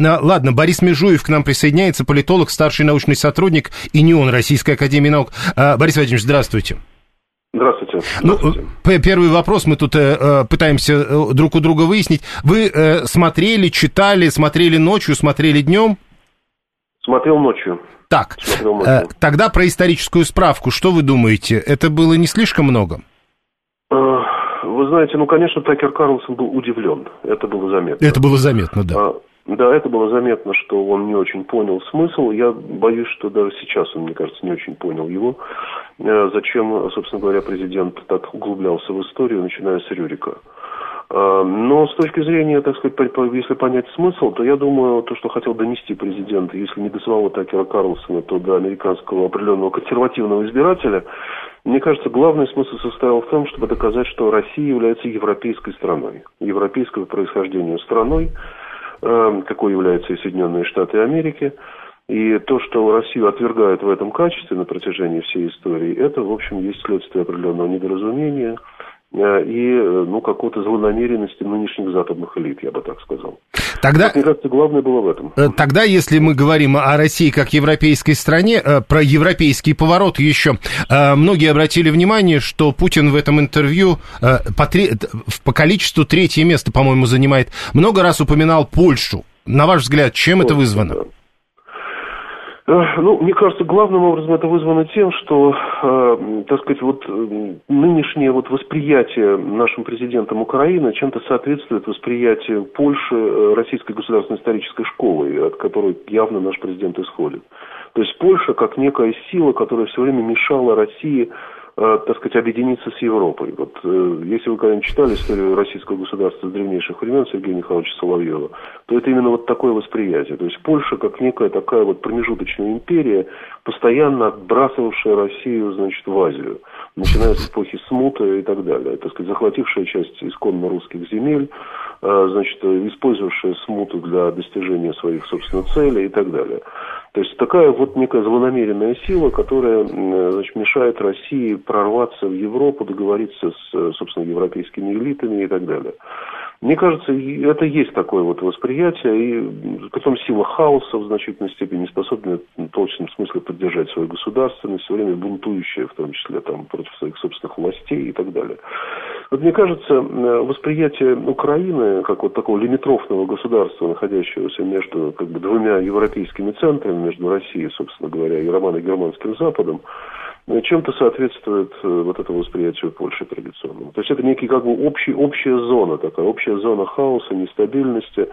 Ладно, Борис Межуев к нам присоединяется, политолог, старший научный сотрудник и не он Российской Академии Наук. А, Борис Владимирович, здравствуйте. Здравствуйте. Ну, первый вопрос мы тут э, э, пытаемся э, друг у друга выяснить. Вы э, смотрели, читали, смотрели ночью, смотрели днем? Смотрел ночью. Так, Смотрел ночью. Э, тогда про историческую справку. Что вы думаете? Это было не слишком много? Вы знаете, ну, конечно, Такер Карлсон был удивлен. Это было заметно. Это было заметно, да. Да, это было заметно, что он не очень понял смысл. Я боюсь, что даже сейчас он, мне кажется, не очень понял его. Э, зачем, собственно говоря, президент так углублялся в историю, начиная с Рюрика. Э, но с точки зрения, так сказать, если понять смысл, то я думаю, то, что хотел донести президент, если не до самого Такера Карлсона, то до американского определенного консервативного избирателя, мне кажется, главный смысл состоял в том, чтобы доказать, что Россия является европейской страной, европейского происхождения страной, какой являются и Соединенные Штаты Америки. И то, что Россию отвергают в этом качестве на протяжении всей истории, это, в общем, есть следствие определенного недоразумения – и э, ну, какой-то злонамеренности нынешних западных элит, я бы так сказал. Тогда, вот, мне кажется, главное было в этом. Э, тогда, если мы говорим о России как европейской стране, про европейский поворот еще, многие обратили внимание, что Путин в этом интервью по, три, по количеству третье место, по-моему, занимает. Много раз упоминал Польшу. На ваш взгляд, чем вот, это вызвано? Да. Ну, мне кажется, главным образом это вызвано тем, что, э, так сказать, вот э, нынешнее вот восприятие нашим президентом Украины чем-то соответствует восприятию Польши э, Российской государственной исторической школы, от которой явно наш президент исходит. То есть Польша как некая сила, которая все время мешала России Э, так сказать, объединиться с Европой. Вот э, если вы когда-нибудь читали историю российского государства с древнейших времен Сергея Михайловича Соловьева, то это именно вот такое восприятие. То есть Польша как некая такая вот промежуточная империя, постоянно отбрасывавшая Россию, значит, в Азию, начиная с эпохи смуты и так далее. Так сказать, захватившая часть исконно русских земель, э, значит, использовавшая смуту для достижения своих, собственно, целей и так далее. То есть такая вот некая злонамеренная сила, которая значит, мешает России прорваться в Европу, договориться с, собственно, европейскими элитами и так далее. Мне кажется, это есть такое вот восприятие, и потом сила хаоса в значительной степени способна в точном смысле поддержать свою государственность, все время бунтующая, в том числе там, против своих собственных властей и так далее. Вот мне кажется, восприятие Украины как вот такого лимитрофного государства, находящегося между как бы, двумя европейскими центрами, между Россией, собственно говоря, и романо-германским Западом, чем-то соответствует э, вот этому восприятию Польши традиционному. То есть это некий как бы общий, общая зона такая, общая зона хаоса, нестабильности, э,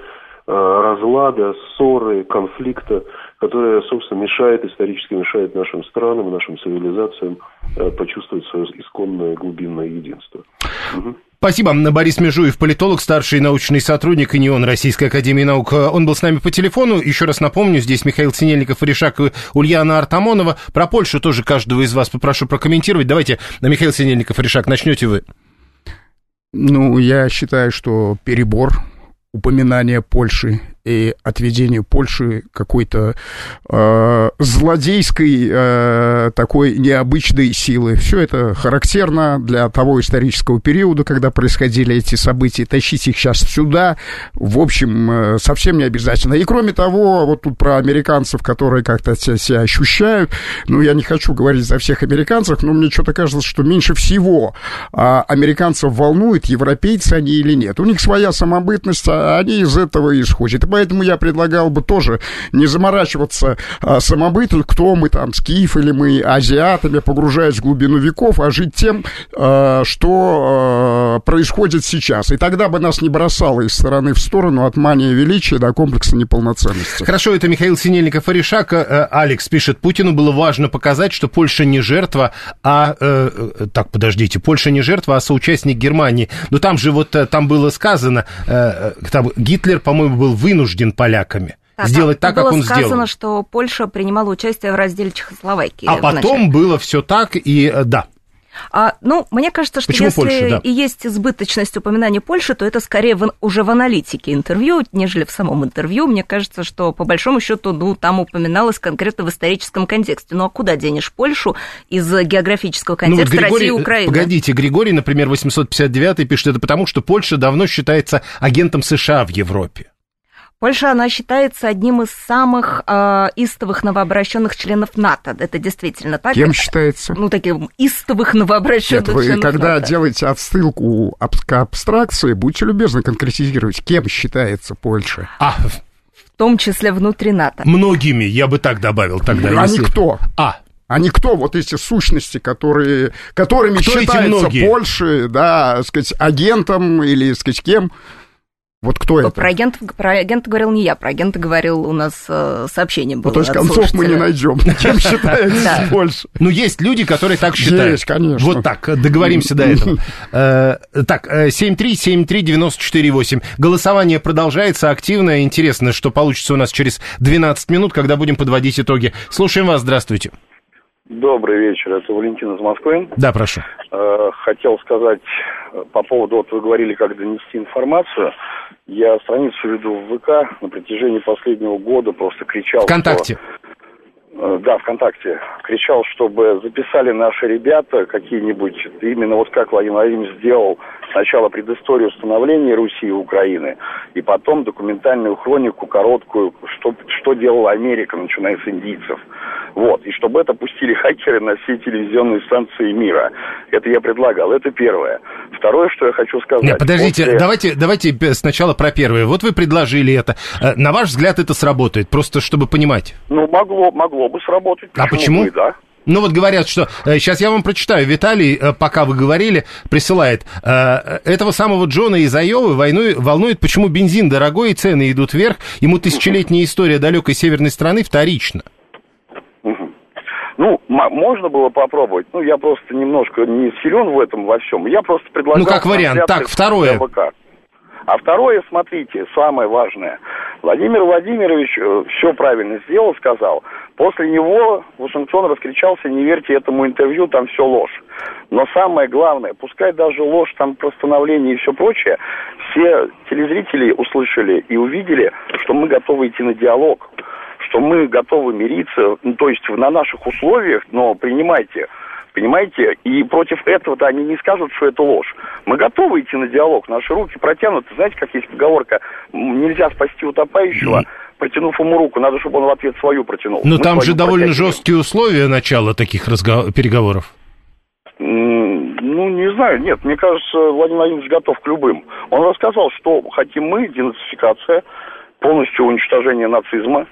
разлада, ссоры, конфликта, которая, собственно, мешает, исторически мешает нашим странам, нашим цивилизациям э, почувствовать свое исконное глубинное единство. Угу. Спасибо. Борис Межуев, политолог, старший научный сотрудник ИНИОН Российской Академии Наук. Он был с нами по телефону. Еще раз напомню, здесь Михаил Синельников, Решак и Ульяна Артамонова. Про Польшу тоже каждого из вас попрошу прокомментировать. Давайте, Михаил Синельников, Решак, начнете вы. Ну, я считаю, что перебор упоминания Польши и отведению Польши какой-то э, злодейской э, такой необычной силы. Все это характерно для того исторического периода, когда происходили эти события. Тащить их сейчас сюда, в общем, э, совсем не обязательно. И кроме того, вот тут про американцев, которые как-то себя ощущают, ну, я не хочу говорить за всех американцев, но мне что-то кажется, что меньше всего э, американцев волнует, европейцы они или нет. У них своя самобытность, а они из этого исходят поэтому я предлагал бы тоже не заморачиваться а, самобытно, кто мы там, скиф или мы азиатами, погружаясь в глубину веков, а жить тем, а, что а, происходит сейчас. И тогда бы нас не бросало из стороны в сторону от мании величия до комплекса неполноценности. Хорошо, это Михаил Синельников Аришак. Э, Алекс пишет, Путину было важно показать, что Польша не жертва, а... Э, э, так, подождите, Польша не жертва, а соучастник Германии. Но там же вот, там было сказано, э, там Гитлер, по-моему, был вынужден вынужден поляками. Да, сделать так, как он сказано, сделал. что Польша принимала участие в разделе Чехословакии. А потом было все так, и э, да, а, ну, мне кажется, что Почему если Польша, да? и есть избыточность упоминания Польши, то это скорее в, уже в аналитике интервью, нежели в самом интервью. Мне кажется, что по большому счету, ну, там упоминалось конкретно в историческом контексте. Ну, а куда денешь Польшу из географического контекста ну, вот Григорий, России и Украины? Погодите, Григорий, например, 859 пишет это потому, что Польша давно считается агентом США в Европе. Польша, она считается одним из самых э, истовых новообращенных членов НАТО. Это действительно так. Кем считается? Ну, таким истовых новообращенных Нет, вы, членов когда НАТО. делаете отсылку к абстракции, будьте любезны конкретизировать, кем считается Польша. А, в том числе внутри НАТО. Многими, я бы так добавил тогда. А если... кто? А, а не кто вот эти сущности, которые, которыми кто считается Польша, да, сказать, агентом или, сказать, кем? Вот кто это? Про агента, про агента говорил не я, про агента говорил у нас э, сообщение было. Ну, то есть концов мы не найдем. Чем считается больше? Ну, есть люди, которые так считают. Есть, конечно. Вот так, договоримся до этого. Так, 7373948. Голосование продолжается активно. Интересно, что получится у нас через 12 минут, когда будем подводить итоги. Слушаем вас, здравствуйте. Добрый вечер, это Валентин из Москвы. Да, прошу. Хотел сказать по поводу, вот вы говорили, как донести информацию. Я страницу веду в ВК на протяжении последнего года, просто кричал. ВКонтакте. Что, да, ВКонтакте. Кричал, чтобы записали наши ребята какие-нибудь, именно вот как Владимир Владимирович сделал сначала предысторию становления Руси и Украины, и потом документальную хронику короткую, что, что делала Америка, начиная с индийцев. Вот. И чтобы это пустили хакеры на все телевизионные станции мира. Это я предлагал. Это первое. Второе, что я хочу сказать. Нет, подождите, после... давайте, давайте сначала про первое. Вот вы предложили это. На ваш взгляд, это сработает? Просто чтобы понимать. Ну, могло, могло бы сработать. Почему а почему? Бы, да. Ну вот говорят, что... Сейчас я вам прочитаю. Виталий, пока вы говорили, присылает. Этого самого Джона из Айовы войной, волнует, почему бензин дорогой и цены идут вверх. Ему тысячелетняя история далекой северной страны вторична. Ну, можно было попробовать. Ну, я просто немножко не силен в этом во всем. Я просто предлагал... Ну, как вариант. Так, второе. А второе, смотрите, самое важное. Владимир Владимирович э, все правильно сделал, сказал. После него Вашингтон раскричался, не верьте этому интервью, там все ложь. Но самое главное, пускай даже ложь, там про становление и все прочее, все телезрители услышали и увидели, что мы готовы идти на диалог что мы готовы мириться, ну, то есть на наших условиях, но принимайте, понимаете, и против этого-то они не скажут, что это ложь. Мы готовы идти на диалог, наши руки протянуты, знаете, как есть поговорка, нельзя спасти утопающего, протянув ему руку, надо, чтобы он в ответ свою протянул. Но Мы там же довольно жесткие условия начала таких разго... переговоров. Ну, не знаю, нет, мне кажется, Владимир Владимирович готов к любым. Он рассказал, что хотим мы, денацификация, полностью уничтожение нацизма,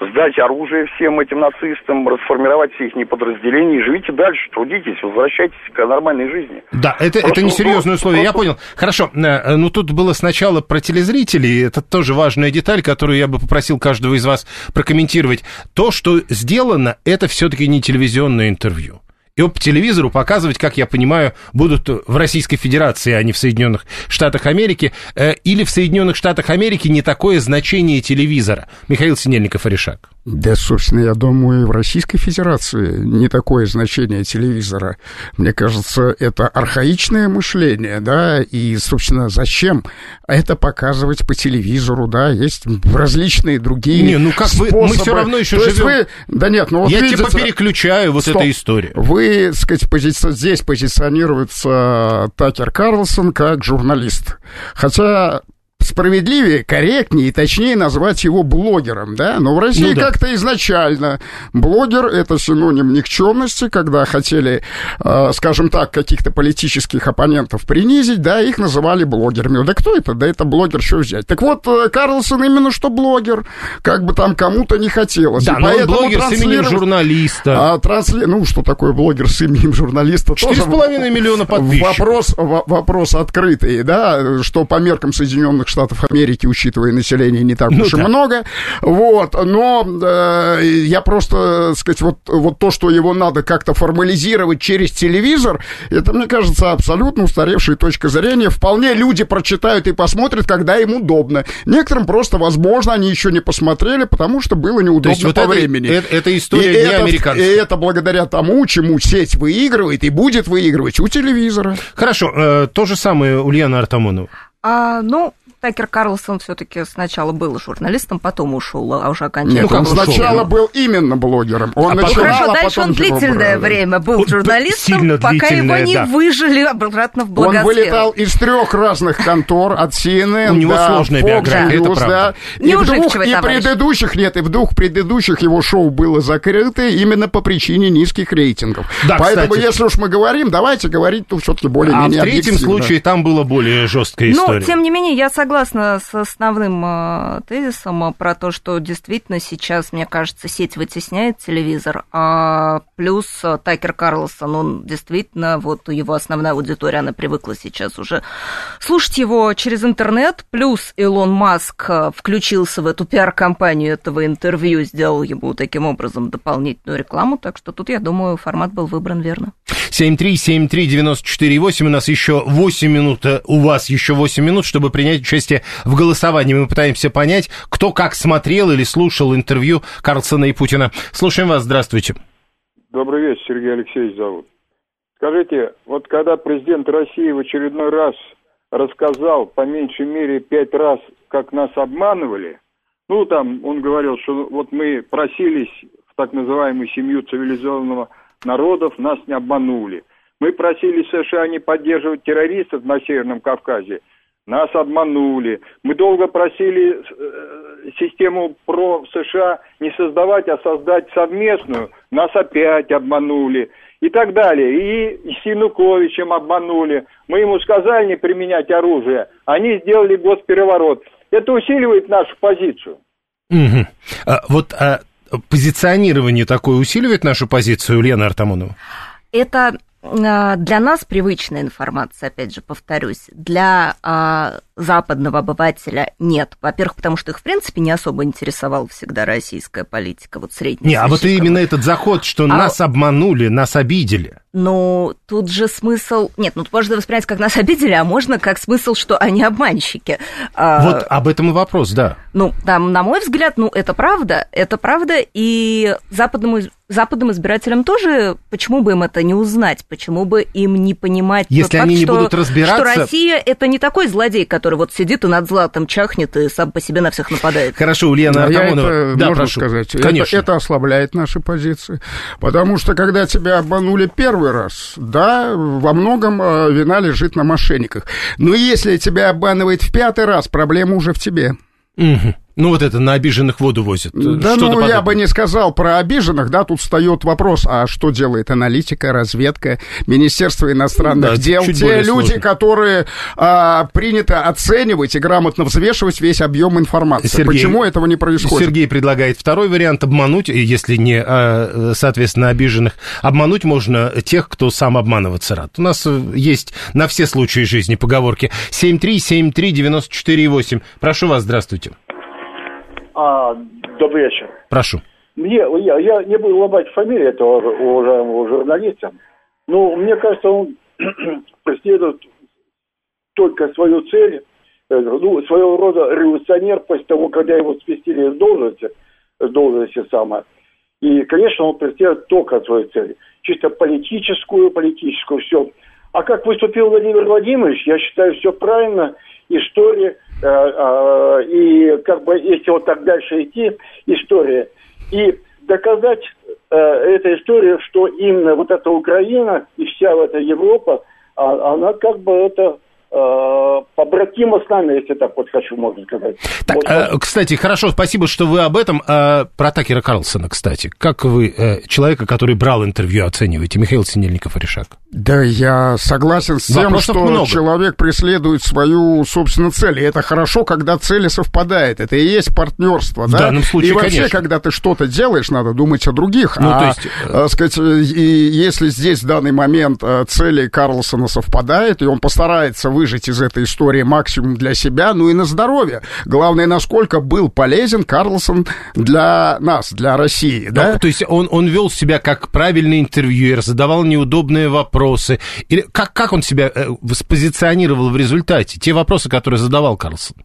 сдать оружие всем этим нацистам, расформировать все их подразделения и живите дальше, трудитесь, возвращайтесь к нормальной жизни. Да, это, это несерьезное условие, просто... я понял. Хорошо, э, ну тут было сначала про телезрителей, это тоже важная деталь, которую я бы попросил каждого из вас прокомментировать. То, что сделано, это все-таки не телевизионное интервью. Его по телевизору показывать, как я понимаю, будут в Российской Федерации, а не в Соединенных Штатах Америки. Э, или в Соединенных Штатах Америки не такое значение телевизора. Михаил Синельников, Аришак. Да, собственно, я думаю, в Российской Федерации не такое значение телевизора. Мне кажется, это архаичное мышление, да, и, собственно, зачем это показывать по телевизору, да, есть различные другие Не, ну как способы. Вы, мы все равно еще То живем... Вы... Да нет, ну вот Я видите, типа переключаю вот Стоп. эту историю. Вы, так сказать, пози... здесь позиционируется Такер Карлсон как журналист. Хотя справедливее, корректнее и точнее назвать его блогером, да? Но в России ну, да. как-то изначально блогер — это синоним никчемности, когда хотели, э, скажем так, каких-то политических оппонентов принизить, да, их называли блогерами. Да кто это? Да это блогер, что взять? Так вот, э, Карлсон именно что блогер, как бы там кому-то не хотелось. Да, и но он блогер с именем журналиста. А, трансли... Ну, что такое блогер с именем журналиста? Четыре с половиной миллиона подписчиков. Вопрос, вопрос открытый, да, что по меркам Соединенных Штатов Америки, учитывая население, не так ну, уж да. и много. Вот, но э, я просто, сказать, вот, вот то, что его надо как-то формализировать через телевизор, это, мне кажется, абсолютно устаревшая точка зрения. Вполне люди прочитают и посмотрят, когда им удобно. Некоторым просто, возможно, они еще не посмотрели, потому что было неудобно вот по это, времени. Это, это история и не это, американцев. И это благодаря тому, чему сеть выигрывает и будет выигрывать у телевизора. Хорошо, э, то же самое Ульяна Артамонова. А, ну, Такер Карлсон все-таки сначала был журналистом, потом ушел, а уже окончательно. Нет, он сначала был именно блогером. Он а начинал, Хорошо, а дальше он длительное время был журналистом, пока его не да. выжили обратно в благосферу. Он вылетал из трех разных контор, от CNN, У него да, сложная Fox биография, News, это правда. Да, и, в двух, и предыдущих, нет, и в двух предыдущих его шоу было закрыто именно по причине низких рейтингов. Да, Поэтому, кстати. если уж мы говорим, давайте говорить тут все-таки более-менее А в третьем случае там была более жесткая история. Но, тем не менее, я согласна согласна с основным э, тезисом э, про то, что действительно сейчас, мне кажется, сеть вытесняет телевизор, а плюс э, Такер Карлсон, он действительно, вот его основная аудитория, она привыкла сейчас уже слушать его через интернет, плюс Илон Маск включился в эту пиар-компанию этого интервью, сделал ему таким образом дополнительную рекламу, так что тут, я думаю, формат был выбран верно. 7373948, у нас еще 8 минут, у вас еще 8 минут, чтобы принять участие в голосовании. Мы пытаемся понять, кто как смотрел или слушал интервью Карлсона и Путина. Слушаем вас, здравствуйте. Добрый вечер, Сергей Алексеевич зовут. Скажите, вот когда президент России в очередной раз рассказал, по меньшей мере, пять раз, как нас обманывали, ну, там он говорил, что вот мы просились в так называемую семью цивилизованного народов, нас не обманули. Мы просили США не поддерживать террористов на Северном Кавказе, нас обманули. Мы долго просили э, систему ПРО США не создавать, а создать совместную. Нас опять обманули. И так далее. И с Януковичем обманули. Мы ему сказали не применять оружие. Они сделали госпереворот. Это усиливает нашу позицию. Угу. А, вот а, позиционирование такое усиливает нашу позицию, Лена Артамонова? Это а, для нас привычная информация, опять же, повторюсь, для а, западного обывателя нет. Во-первых, потому что их, в принципе, не особо интересовала всегда российская политика, вот средняя. Не, а вот именно этот заход, что а... нас обманули, нас обидели. Ну, тут же смысл... Нет, ну, можно воспринять, как нас обидели, а можно как смысл, что они обманщики. А, вот об этом и вопрос, да. Ну, там, на мой взгляд, ну, это правда, это правда, и западному западным избирателям тоже, почему бы им это не узнать, почему бы им не понимать Если тот они факт, не что, будут разбираться... что Россия это не такой злодей, который вот сидит и над златом чахнет и сам по себе на всех нападает. Хорошо, Ульяна Артамонова. это, да, можно прошу. сказать, Конечно. Это, это ослабляет наши позиции, потому что когда тебя обманули первый раз, да, во многом э, вина лежит на мошенниках, но если тебя обманывает в пятый раз, проблема уже в тебе. Угу. Ну, вот это на обиженных воду возят. Да, ну, подобное. я бы не сказал про обиженных, да, тут встает вопрос, а что делает аналитика, разведка, Министерство иностранных да, дел, те люди, сложно. которые а, принято оценивать и грамотно взвешивать весь объем информации. Сергей, Почему этого не происходит? Сергей предлагает второй вариант, обмануть, если не, а, соответственно, обиженных, обмануть можно тех, кто сам обманываться рад. У нас э, есть на все случаи жизни поговорки. 7373948. Прошу вас, здравствуйте. А, добрый вечер. Прошу. Мне, я, я не буду ломать фамилию этого уважаемого журналиста, но мне кажется, он преследует только свою цель, э, ну, своего рода революционер после того, когда его спустили с должности, с должности самое. И, конечно, он преследует только свою цель. Чисто политическую, политическую, все. А как выступил Владимир Владимирович, я считаю, все правильно. История и как бы если вот так дальше идти, история, и доказать э, этой истории, что именно вот эта Украина и вся эта Европа, а, она как бы это Э, побратима с нами, если так вот хочу, можно сказать. Так, вот, э, кстати, хорошо, спасибо, что вы об этом. Э, про Такера Карлсона, кстати. Как вы э, человека, который брал интервью, оцениваете? Михаил Синельников Решак. Да, я согласен с тем, Вопросов что много. человек преследует свою, собственно, цель. И это хорошо, когда цели совпадают. Это и есть партнерство, в да? данном случае, И вообще, конечно. когда ты что-то делаешь, надо думать о других. Ну, а, то есть... Э, сказать, и если здесь в данный момент цели Карлсона совпадают, и он постарается выжить из этой истории максимум для себя, ну и на здоровье. Главное, насколько был полезен Карлсон для нас, для России, да? да? То есть он, он вел себя как правильный интервьюер, задавал неудобные вопросы. Или как, как он себя э, спозиционировал в результате? Те вопросы, которые задавал Карлсон.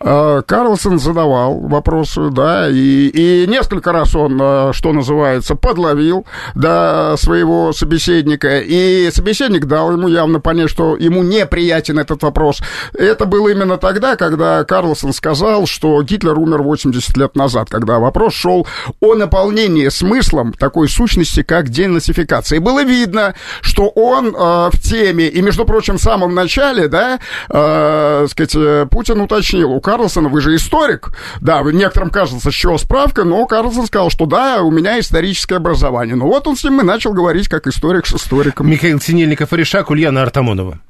Э, Карлсон задавал вопросы, да, и, и несколько раз он, э, что называется, подловил, да, своего собеседника, и собеседник дал ему явно понять, что ему неприятен понятен этот вопрос. Это было именно тогда, когда Карлсон сказал, что Гитлер умер 80 лет назад, когда вопрос шел о наполнении смыслом такой сущности, как денацификация. И было видно, что он э, в теме, и, между прочим, в самом начале, да, э, сказать, Путин уточнил, у Карлсона, вы же историк, да, некоторым кажется, с чего справка, но Карлсон сказал, что да, у меня историческое образование. Ну вот он с ним и начал говорить, как историк с историком. Михаил Синельников, Иришак, Ульяна Артамонова.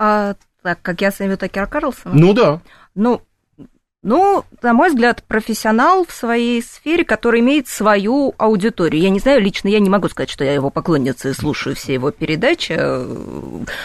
А, Так, как я сами Такера Карлсона? Ну да. Ну, ну, на мой взгляд, профессионал в своей сфере, который имеет свою аудиторию. Я не знаю, лично я не могу сказать, что я его поклонница и слушаю все его передачи,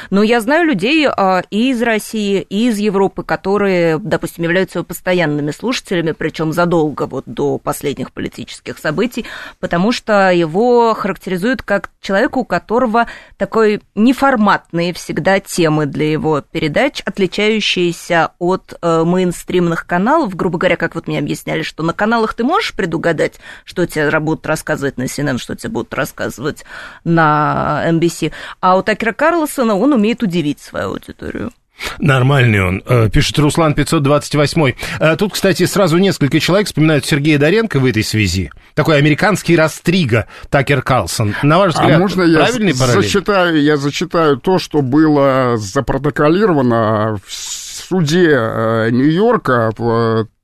но я знаю людей а, и из России, и из Европы, которые, допустим, являются постоянными слушателями, причем задолго вот до последних политических событий, потому что его характеризуют как человека, у которого такой неформатные всегда темы для его передач, отличающиеся от э, мейнстримных каналов, каналов, грубо говоря, как вот мне объясняли, что на каналах ты можешь предугадать, что тебе будут рассказывать на CNN, что тебе будут рассказывать на NBC, а у Такера Карлсона он умеет удивить свою аудиторию. Нормальный он, э, пишет Руслан 528. Э, тут, кстати, сразу несколько человек вспоминают Сергея Доренко в этой связи. Такой американский растрига Такер Карлсон. На ваш а взгляд, а можно я зачитаю, я зачитаю то, что было запротоколировано в суде э, Нью-Йорка,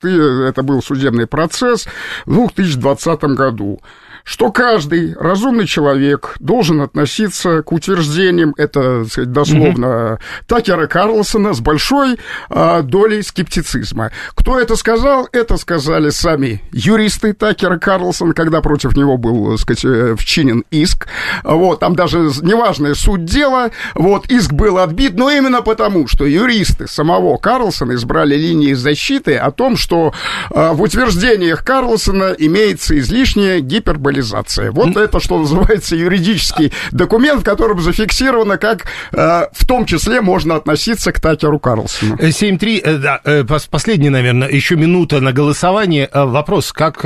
это был судебный процесс в 2020 году что каждый разумный человек должен относиться к утверждениям, это сказать, дословно, mm-hmm. Такера Карлсона с большой а, долей скептицизма. Кто это сказал? Это сказали сами юристы Такера Карлсона, когда против него был, так сказать, э, вчинен иск. Вот, там даже неважная суть дела, вот, иск был отбит, но именно потому, что юристы самого Карлсона избрали линии защиты о том, что а, в утверждениях Карлсона имеется излишняя гиперболизация глобализация. Вот это, что называется, юридический документ, в котором зафиксировано, как э, в том числе можно относиться к Такеру Карлсону. 7-3, э, да, э, последний, наверное, еще минута на голосование. Вопрос, как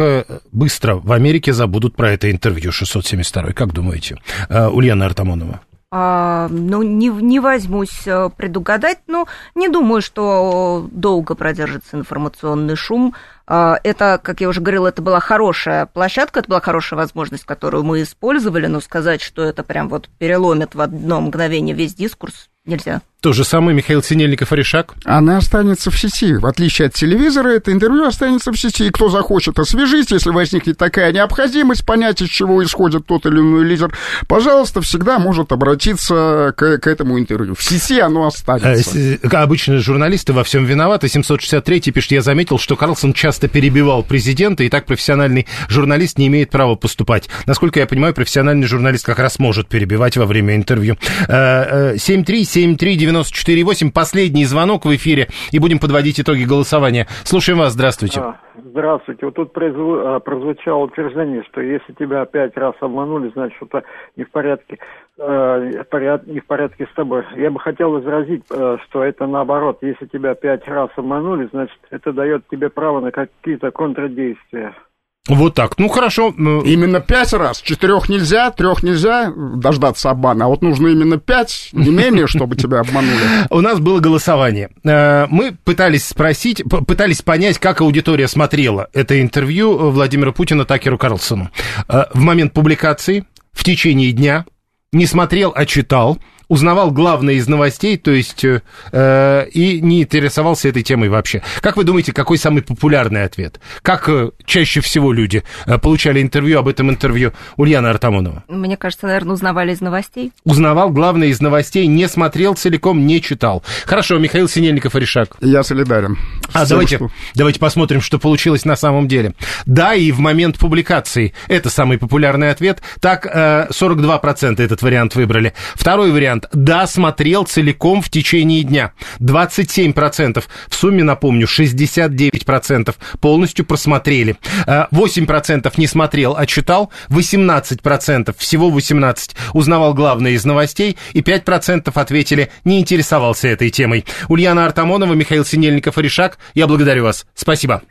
быстро в Америке забудут про это интервью 672 Как думаете, Ульяна Артамонова? А, ну, не, не возьмусь предугадать, но не думаю, что долго продержится информационный шум. А, это, как я уже говорила, это была хорошая площадка, это была хорошая возможность, которую мы использовали, но сказать, что это прям вот переломит в одно мгновение весь дискурс, нельзя. То же самое Михаил Синельников и Решак? Она останется в сети. В отличие от телевизора, это интервью останется в сети. И кто захочет освежить, если возникнет такая необходимость понять, из чего исходит тот или иной лидер, пожалуйста, всегда может обратиться к, к этому интервью. В сети оно останется. Э, обычные журналисты во всем виноваты. 763 пишет, я заметил, что Карлсон часто перебивал президента, и так профессиональный журналист не имеет права поступать. Насколько я понимаю, профессиональный журналист как раз может перебивать во время интервью. 73739 94,8. Последний звонок в эфире, и будем подводить итоги голосования. Слушаем вас, здравствуйте. А, здравствуйте. Вот тут а, прозвучало утверждение, что если тебя пять раз обманули, значит, что-то не в порядке э, не в порядке с тобой. Я бы хотел возразить, что это наоборот. Если тебя пять раз обманули, значит, это дает тебе право на какие-то контрдействия. Вот так. Ну хорошо. Именно пять раз. Четырех нельзя, трех нельзя дождаться обмана. А вот нужно именно пять, не менее, чтобы тебя обманули. У нас было голосование. Э, мы пытались спросить, пытались понять, как аудитория смотрела это интервью Владимира Путина Такеру Карлсону. Э, в момент публикации, в течение дня, не смотрел, а читал узнавал главное из новостей, то есть э, и не интересовался этой темой вообще. Как вы думаете, какой самый популярный ответ? Как э, чаще всего люди э, получали интервью об этом интервью Ульяна Артамонова? Мне кажется, наверное, узнавали из новостей. Узнавал главное из новостей, не смотрел целиком, не читал. Хорошо, Михаил Синельников и Решак. Я солидарен. А давайте, что... давайте посмотрим, что получилось на самом деле. Да, и в момент публикации это самый популярный ответ. Так, э, 42% этот вариант выбрали. Второй вариант вариант. Да, смотрел целиком в течение дня. 27%. В сумме, напомню, 69% полностью просмотрели. 8% не смотрел, а читал. 18%, всего 18% узнавал главное из новостей. И 5% ответили, не интересовался этой темой. Ульяна Артамонова, Михаил Синельников и Решак, я благодарю вас. Спасибо.